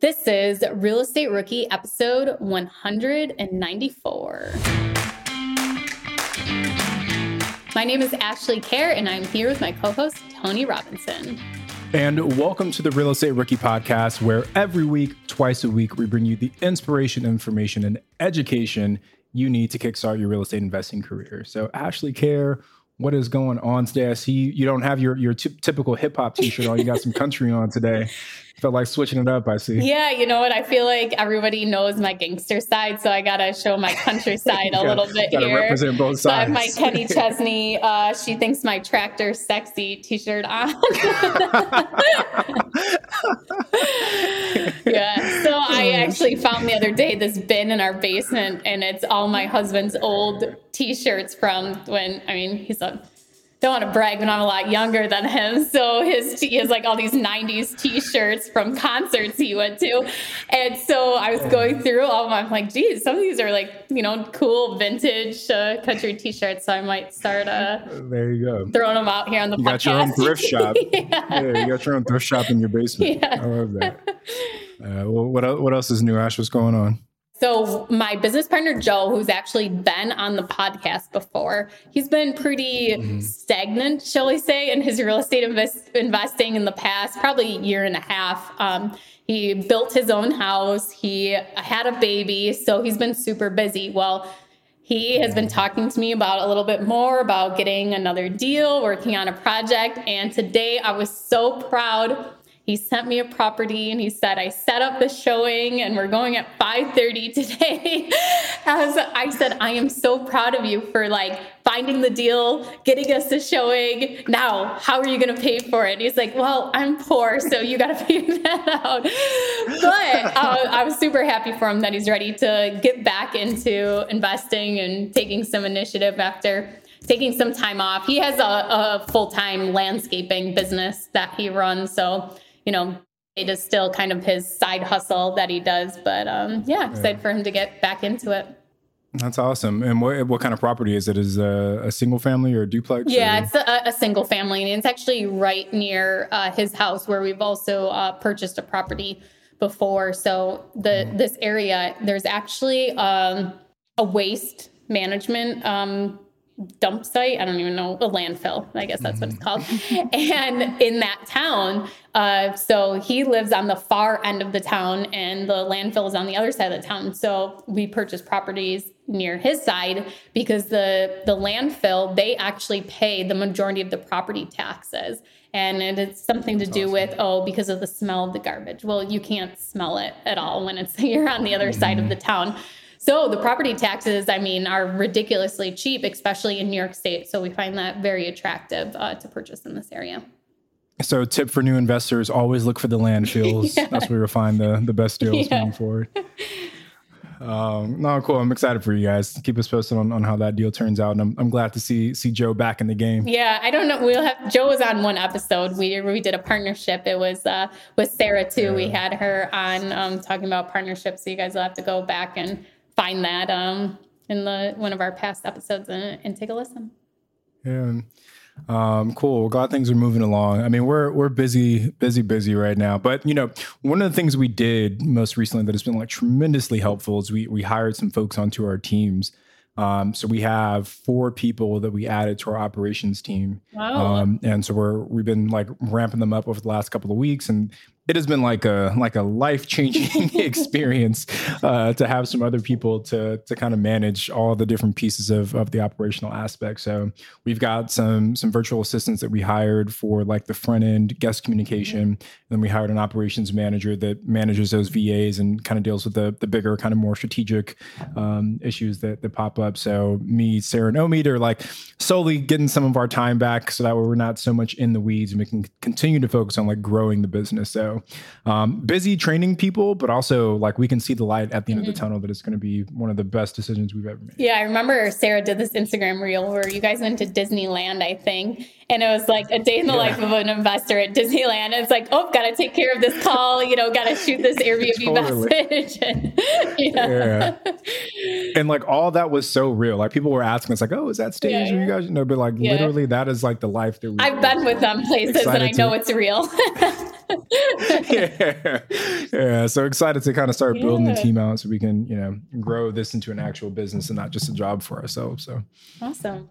This is Real Estate Rookie episode 194. My name is Ashley Kehr, and I'm here with my co host, Tony Robinson. And welcome to the Real Estate Rookie Podcast, where every week, twice a week, we bring you the inspiration, information, and education you need to kickstart your real estate investing career. So, Ashley Kehr, what is going on today? I see you don't have your your t- typical hip hop t shirt on. You got some country on today. Felt like switching it up. I see. Yeah, you know what? I feel like everybody knows my gangster side, so I gotta show my country side a little bit gotta here. represent both sides. So I have my Kenny Chesney, uh, she thinks my tractor sexy t-shirt on. yeah. So I actually found the other day this bin in our basement and it's all my husband's old t-shirts from when I mean he's a don't want to brag, but I'm a lot younger than him. So his he has like all these '90s T-shirts from concerts he went to, and so I was going through all of them. I'm like, geez, some of these are like you know cool vintage uh, country T-shirts. So I might start uh, there you go. throwing them out here on the You podcast. got your own thrift shop. yeah. Yeah, you got your own thrift shop in your basement. Yeah. I love that. Uh, well, what what else is new, Ash? What's going on? So my business partner Joe, who's actually been on the podcast before, he's been pretty stagnant, shall we say, in his real estate invest- investing in the past, probably a year and a half. Um, he built his own house. He had a baby, so he's been super busy. Well, he has been talking to me about a little bit more about getting another deal, working on a project, and today I was so proud he sent me a property and he said i set up the showing and we're going at 5.30 today. As i said i am so proud of you for like finding the deal getting us the showing. Now how are you going to pay for it? He's like well i'm poor so you got to figure that out. But uh, i was super happy for him that he's ready to get back into investing and taking some initiative after taking some time off. He has a, a full-time landscaping business that he runs so you know, it is still kind of his side hustle that he does. But um, yeah, excited for him to get back into it. That's awesome. And what what kind of property is it? Is it a, a single family or a duplex? Yeah, or- it's a, a single family, and it's actually right near uh, his house where we've also uh, purchased a property before. So the this area, there's actually um, a waste management um, dump site. I don't even know a landfill. I guess that's what it's called. and in that town, uh, so he lives on the far end of the town, and the landfill is on the other side of the town. So we purchased properties near his side because the the landfill they actually pay the majority of the property taxes. And it is something to do with oh because of the smell of the garbage. Well, you can't smell it at all when it's you're on the other side of the town. So the property taxes, I mean, are ridiculously cheap, especially in New York State. So we find that very attractive uh, to purchase in this area. So, tip for new investors: always look for the landfills. That's where you'll find the the best deals Yeah. moving forward. Um, no, cool. I'm excited for you guys. Keep us posted on, on how that deal turns out, and I'm, I'm glad to see see Joe back in the game. Yeah, I don't know. We'll have Joe was on one episode. We we did a partnership. It was uh, with Sarah too. We had her on um, talking about partnerships. So you guys will have to go back and find that um, in the one of our past episodes and, and take a listen. Yeah. Um, cool. Glad things are moving along. I mean, we're we're busy, busy, busy right now. But you know, one of the things we did most recently that has been like tremendously helpful is we we hired some folks onto our teams. Um, so we have four people that we added to our operations team. Wow. Um, and so we're we've been like ramping them up over the last couple of weeks, and it has been like a like a life changing experience uh, to have some other people to to kind of manage all the different pieces of of the operational aspect. So we've got some some virtual assistants that we hired for like the front end guest communication, and then we hired an operations manager that manages those VAs and kind of deals with the the bigger kind of more strategic um, issues that that pop up. So me, Sarah, and Omid are like solely getting some of our time back, so that way we're not so much in the weeds and we can continue to focus on like growing the business. So um, busy training people, but also like we can see the light at the end of the tunnel that it's going to be one of the best decisions we've ever made. Yeah, I remember Sarah did this Instagram reel where you guys went to Disneyland, I think. And it was like a day in the life of an investor at Disneyland. It's like, oh, gotta take care of this call, you know, gotta shoot this Airbnb Totally. message. And, yeah. And like all that was so real. Like people were asking us, like, "Oh, is that stage?" Yeah, Or you guys, you know, but like Yeah. literally, that is like the life that we. I've been with them places and I know to- it's real. yeah. yeah. So excited to kind of start building the team out so we can, you know, grow this into an actual business and not just a job for ourselves. So awesome.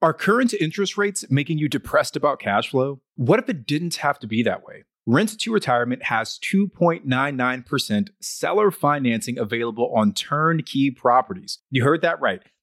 Are current interest rates making you depressed about cash flow? What if it didn't have to be that way? Rent to Retirement has 2.99% seller financing available on turnkey properties. You heard that right.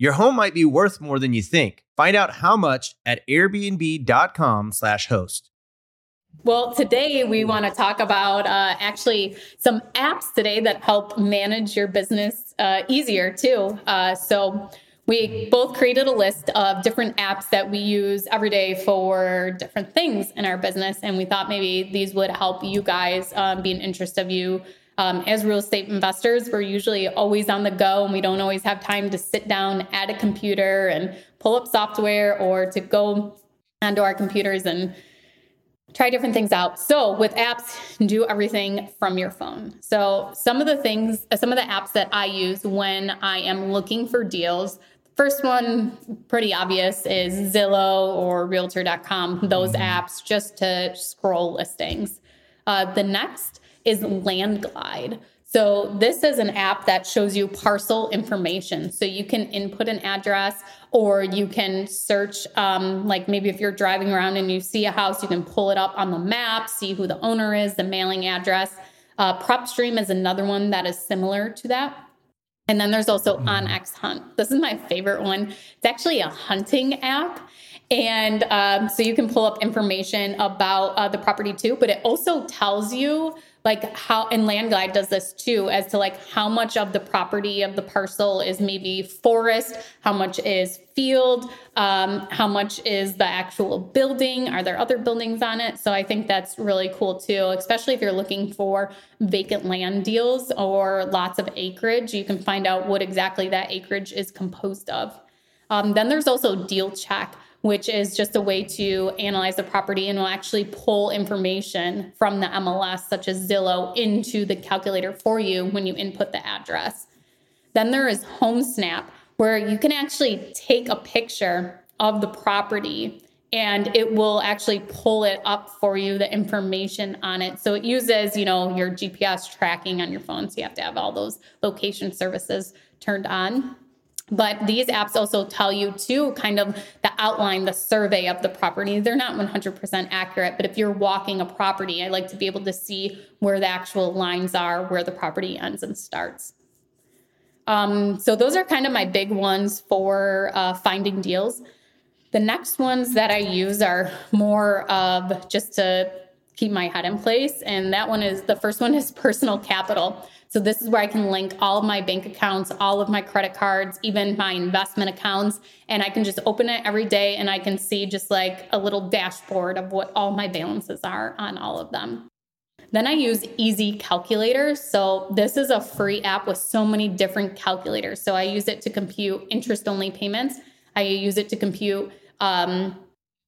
Your home might be worth more than you think. Find out how much at airbnb.com/slash host. Well, today we want to talk about uh, actually some apps today that help manage your business uh, easier too. Uh, so we both created a list of different apps that we use every day for different things in our business, and we thought maybe these would help you guys um, be an interest of you um, as real estate investors, we're usually always on the go and we don't always have time to sit down at a computer and pull up software or to go onto our computers and try different things out. So with apps, do everything from your phone. So some of the things, some of the apps that I use when I am looking for deals, first one pretty obvious is Zillow or realtor.com, those mm-hmm. apps just to scroll listings. Uh, the next is Landglide. So this is an app that shows you parcel information. So you can input an address or you can search, um, like maybe if you're driving around and you see a house, you can pull it up on the map, see who the owner is, the mailing address. Uh, PropStream is another one that is similar to that. And then there's also mm-hmm. OnX Hunt. This is my favorite one. It's actually a hunting app. And um, so you can pull up information about uh, the property too, but it also tells you like how and Landglide does this too as to like how much of the property of the parcel is maybe forest how much is field um, how much is the actual building are there other buildings on it? So i think that's really cool too especially if you're looking for vacant land deals or lots of acreage you can find out what exactly that acreage is composed of. Um, then there's also DealCheck which is just a way to analyze the property and will actually pull information from the MLS, such as Zillow, into the calculator for you when you input the address. Then there is HomeSnap, where you can actually take a picture of the property and it will actually pull it up for you the information on it so it uses you know your gps tracking on your phone so you have to have all those location services turned on But these apps also tell you to kind of the outline, the survey of the property. They're not 100% accurate, but if you're walking a property, I like to be able to see where the actual lines are, where the property ends and starts. Um, so those are kind of my big ones for uh, finding deals. The next ones that I use are more of just to keep my head in place. And that one is the first one is personal capital. So this is where I can link all of my bank accounts, all of my credit cards, even my investment accounts, and I can just open it every day and I can see just like a little dashboard of what all my balances are on all of them. Then I use Easy Calculators. So this is a free app with so many different calculators. So I use it to compute interest only payments. I use it to compute um,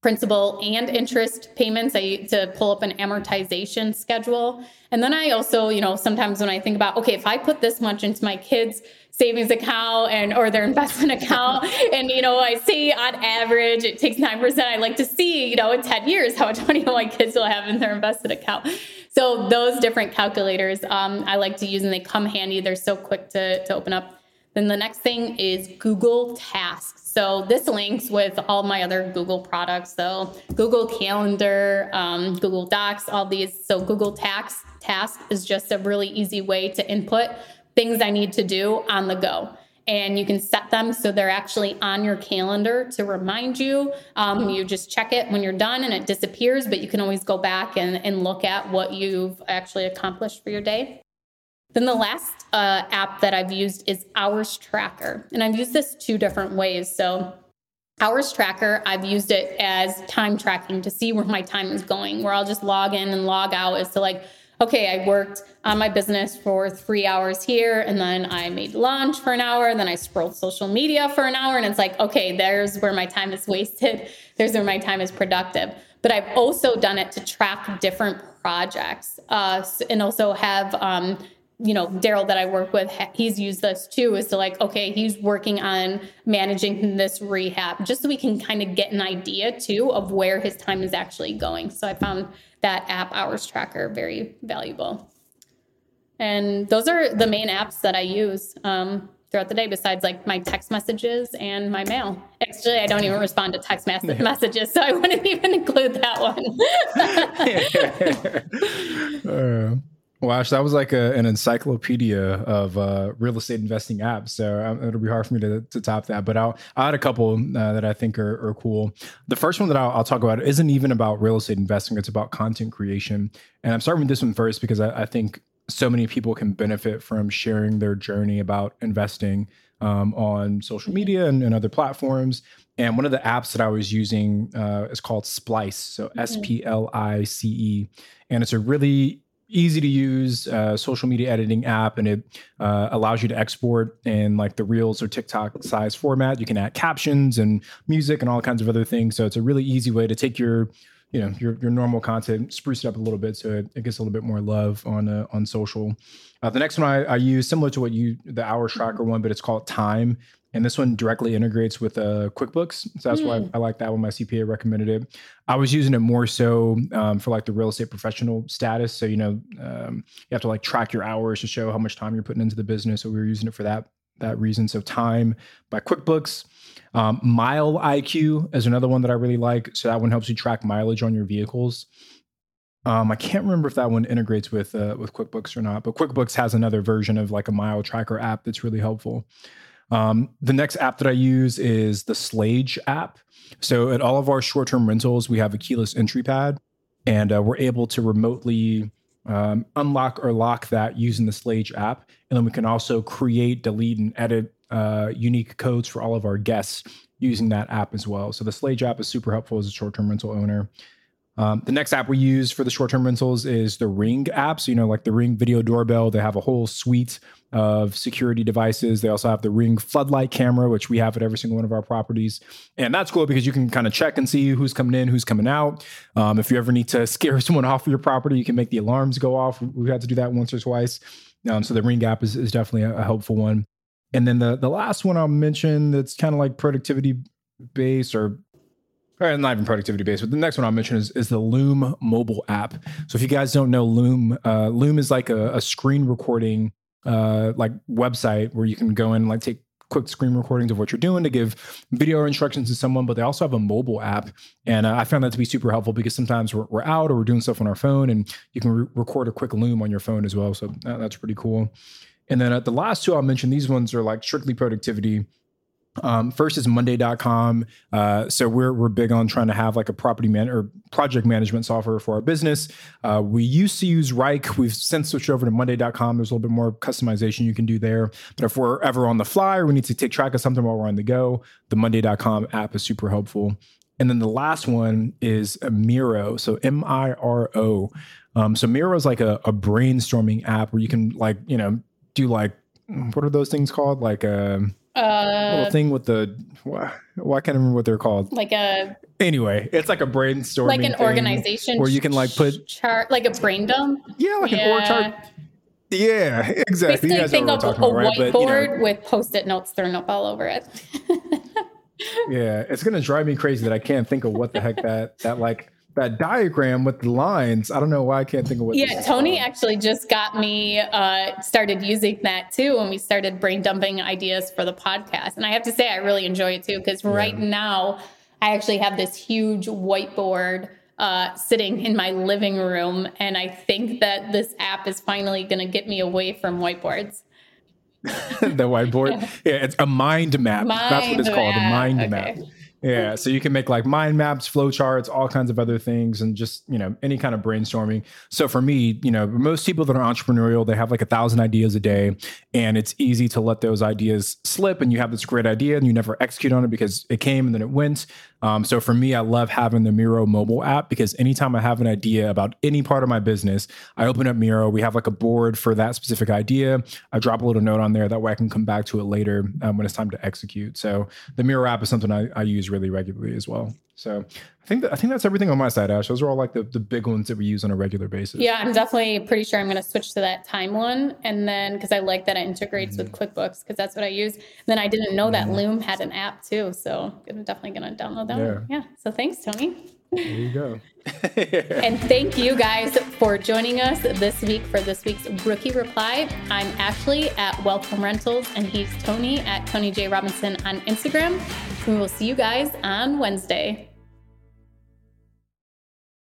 principal and interest payments I to pull up an amortization schedule. And then I also, you know, sometimes when I think about, okay, if I put this much into my kids' savings account and or their investment account, and you know, I see on average it takes nine percent. I like to see, you know, in 10 years how much money my kids will have in their invested account. So those different calculators um, I like to use and they come handy. They're so quick to, to open up. Then the next thing is Google Tasks. So this links with all my other Google products. So Google Calendar, um, Google Docs, all these. So Google Tax Task is just a really easy way to input things I need to do on the go. And you can set them so they're actually on your calendar to remind you. Um, you just check it when you're done and it disappears, but you can always go back and, and look at what you've actually accomplished for your day. Then the last uh, app that I've used is Hours Tracker. And I've used this two different ways. So, Hours Tracker, I've used it as time tracking to see where my time is going, where I'll just log in and log out as to like, okay, I worked on my business for three hours here, and then I made lunch for an hour, and then I scrolled social media for an hour. And it's like, okay, there's where my time is wasted, there's where my time is productive. But I've also done it to track different projects uh, and also have um, you know, Daryl that I work with, he's used this too, is to like, okay, he's working on managing this rehab just so we can kind of get an idea too of where his time is actually going. So I found that app hours tracker very valuable. And those are the main apps that I use um, throughout the day, besides like my text messages and my mail. Actually, I don't even respond to text mes- messages, so I wouldn't even include that one. uh. Well, Ash, that was like a, an encyclopedia of uh, real estate investing apps. So um, it'll be hard for me to, to top that. But I'll, i had a couple uh, that I think are, are, cool. The first one that I'll, I'll, talk about isn't even about real estate investing, it's about content creation. And I'm starting with this one first because I, I think so many people can benefit from sharing their journey about investing um, on social media and, and, other platforms. And one of the apps that I was using uh, is called Splice. So. S P L I C E. And it's a really easy to use uh, social media editing app and it uh, allows you to export in like the reels or tiktok size format. You can add captions and music and all kinds of other things. So it's a really easy way to take your you know your, your normal content spruce it up a little bit so it, it gets a little bit more love on uh, on social. Uh, the next one I, I use similar to what you the hour tracker one but it's called time and this one directly integrates with uh, QuickBooks. So that's mm. why. I, like that one. My CPA recommended it. I was using it more so um, for like the real estate professional status. So you know, um, you have to like track your hours to show how much time you're putting into the business. So we were using it for that that reason. So time by QuickBooks. Um, Mile IQ is another one that I really like. So that one helps you track mileage on your vehicles. Um, I can't remember if that one integrates with uh, with QuickBooks or not, but QuickBooks has another version of like a mile tracker app that's really helpful. Um, the next app that I use is the Schlage app. So at all of our short term rentals, we have a keyless entry pad, and uh, we're able to remotely um, unlock or lock that using the Schlage app. And then we can also create, delete, and edit uh, unique codes for all of our guests using that app as well. So the Schlage app is super helpful as a short term rental owner. Um, the next app we use for the short term rentals is the Ring app. So, you know, like the Ring video doorbell, they have a whole suite of security devices. They also have the Ring floodlight camera, which we have at every single one of our properties. And that's cool because you can kind of check and see who's coming in, who's coming out. Um, if you ever need to scare someone off of your property, you can make the alarms go off. We've had to do that once or twice. Um, so the Ring app is, is definitely a, a helpful one. And then the, the last one I'll mention that's kind of like productivity based or or not even productivity based, but the next one I'll mention is, is the Loom mobile app. So if you guys don't know Loom, uh, Loom is like a, a screen recording uh, like website where you can go in and like take quick screen recordings of what you're doing to give video instructions to someone, but they also have a mobile app. And uh, I found that to be super helpful because sometimes we're, we're out or we're doing stuff on our phone and you can re- record a quick loom on your phone as well. So uh, that's pretty cool. And then uh, the last two I'll mention, these ones are like strictly productivity. Um, first is Monday.com. Uh, so we're we're big on trying to have like a property man or project management software for our business. Uh, we used to use Wrike. We've since switched over to Monday.com. There's a little bit more customization you can do there. But if we're ever on the fly or we need to take track of something while we're on the go, the Monday.com app is super helpful. And then the last one is Miro. So M I R O. Um, so Miro is like a, a brainstorming app where you can like you know do like what are those things called like a um, Uh, little thing with the why, why can't I remember what they're called. like a Anyway, it's like a brainstorming like an organization where you can like put chart like a brain dump. yeah like an org chart. Yeah, exactly. Basically, think of a about, right? whiteboard But, you know, with post-it notes thrown up all over it. yeah, it's gonna drive me crazy that I can't think of what the heck that that like that diagram with the lines. I don't know why I can't think of what. yeah, Tony called. actually just got me uh, started using that too when we started brain dumping ideas for the podcast. And I have to say, I really enjoy it too because right now I actually have this huge whiteboard uh, sitting in my living room. And I think that this app is finally going to get me away from whiteboards. the whiteboard. Yeah, it's a mind map. That's what it's Mind called, a mind okay. map. Yeah, so you can make like mind maps, flow charts, all kinds of other things, and just you know any kind of brainstorming. So for me, you know, most people that are entrepreneurial, they have like a thousand ideas a day, and it's easy to let those ideas slip. And you have this great idea, and you never execute on it because it came and then it went. Um, so for me, I love having the Miro mobile app because anytime I have an idea about any part of my business, I open up Miro. We have like a board for that specific idea. I drop a little note on there that way I can come back to it later um, when it's time to execute. So the Miro app is something I, I use really regularly as well. So I think that, I think that's everything on my side, Ash. Those are all like the, the big ones that we use on a regular basis. Yeah, I'm definitely pretty sure I'm going to switch to that time one. And then because I like that it integrates with Mm-hmm. QuickBooks because that's what I use. then I didn't know that Loom had an app too. So I'm definitely going to download that one. Yeah. So thanks, Tony. There you go. And thank you guys for joining us this week for this week's Rookie Reply. I'm Ashley at Wealth on Rentals, and he's Tony at Tony J. Robinson on Instagram. We will see you guys on Wednesday.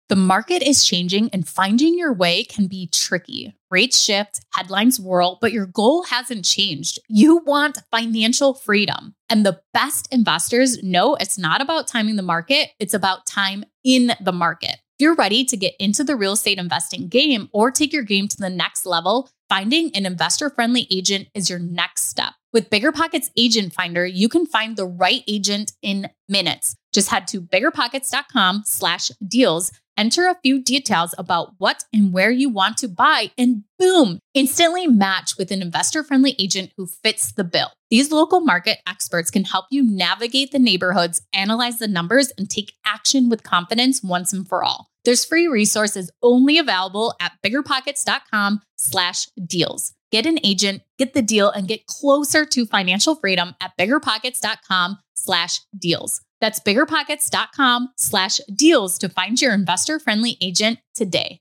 The market is changing and finding your way can be tricky. Rates shift, headlines whirl, but your goal hasn't changed. You want financial freedom. And the best investors know it's not about timing the market, it's about time in the market. If you're ready to get into the real estate investing game or take your game to the next level, finding an investor friendly agent is your next step. With BiggerPockets Agent Finder, you can find the right agent in minutes. Just head to biggerpockets.com slash deals enter a few details about what and where you want to buy, and boom, instantly match with an investor friendly agent who fits the bill. These local market experts can help you navigate the neighborhoods, analyze the numbers, and take action with confidence once and for all. There's free resources only available at biggerpockets.com slash deals. Get an agent, get the deal, and get closer to financial freedom at biggerpockets.com slash deals. That's biggerpockets.com slash deals to find your investor friendly agent today.